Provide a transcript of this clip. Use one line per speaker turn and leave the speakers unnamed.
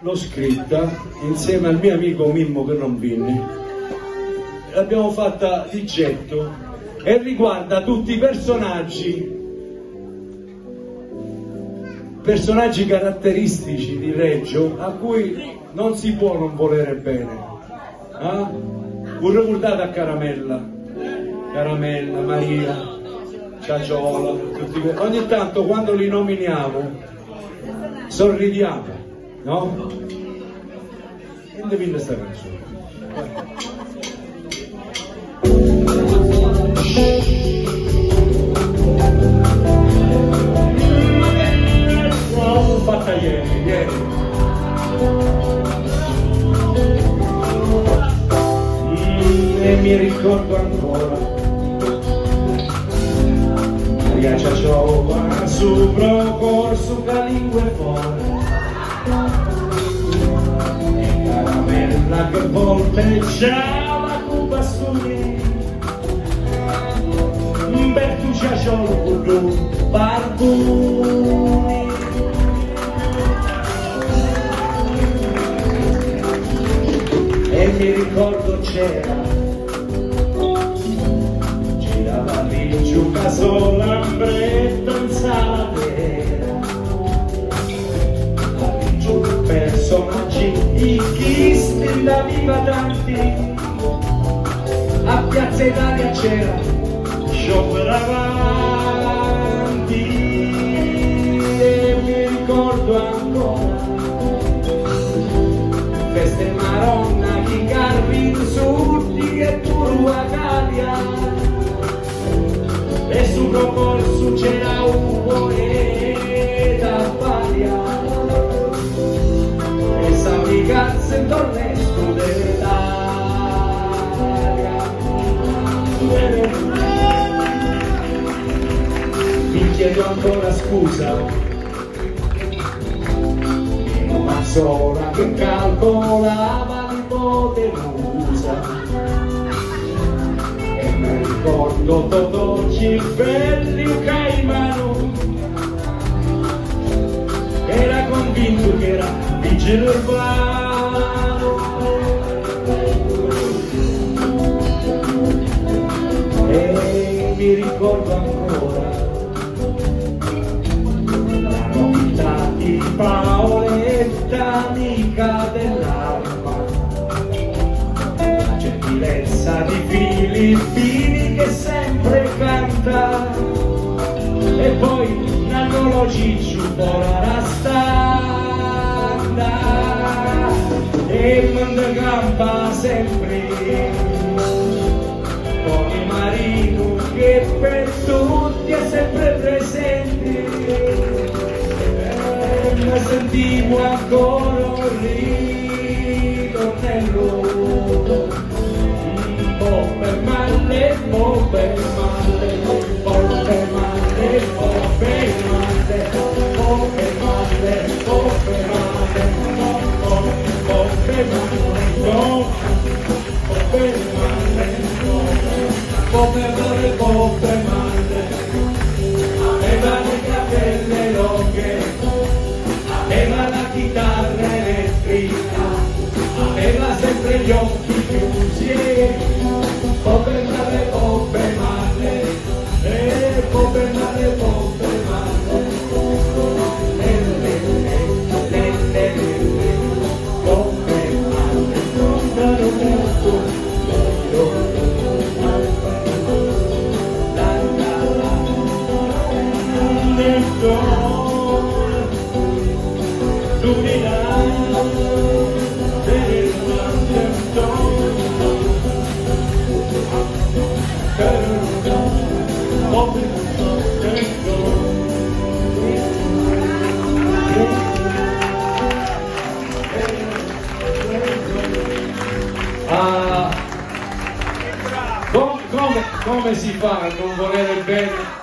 l'ho scritta insieme al mio amico Mimmo che non vinne. L'abbiamo fatta di getto e riguarda tutti i personaggi personaggi caratteristici di Reggio a cui non si può non volere bene. Eh? Un ricordato a Caramella, Caramella, Maria, Ciaciola, tutti... ogni tanto quando li nominiamo sorridiamo, no? Indovina sta canzone. Fatta ieri, ieri. Mm, mi ricordo ancora Maria Ciacciova su procorso che lingue fuori volteggiava con bastoni Bertu Ciacciolo con barbuni e mi ricordo c'era girava lì giù caso l'ambretto in sala vera lì giù personaggi i chisti da viva tanti a Piazza Italia c'era. Sciopero avanti e mi ricordo ancora feste maronna chi carri insulti che turua calia. E su procorso c'era un ancora scusa. Mazzola che calcolava l'ipotenusa. E mi ricordo Totò Cimbelli un caimano. Era convinto che era vigile urbano. E mi ricordo ancora gentilezza di Filippini che sempre canta, e poi Nannolo Cicciu, Pola Rastanda, e Mondo Campa sempre, Tony Marino che per tutti è sempre presente. E mi sentivo ancora un ritornello guitarra eléctrica, aveva sempre gli occhi come si fa a non volere bene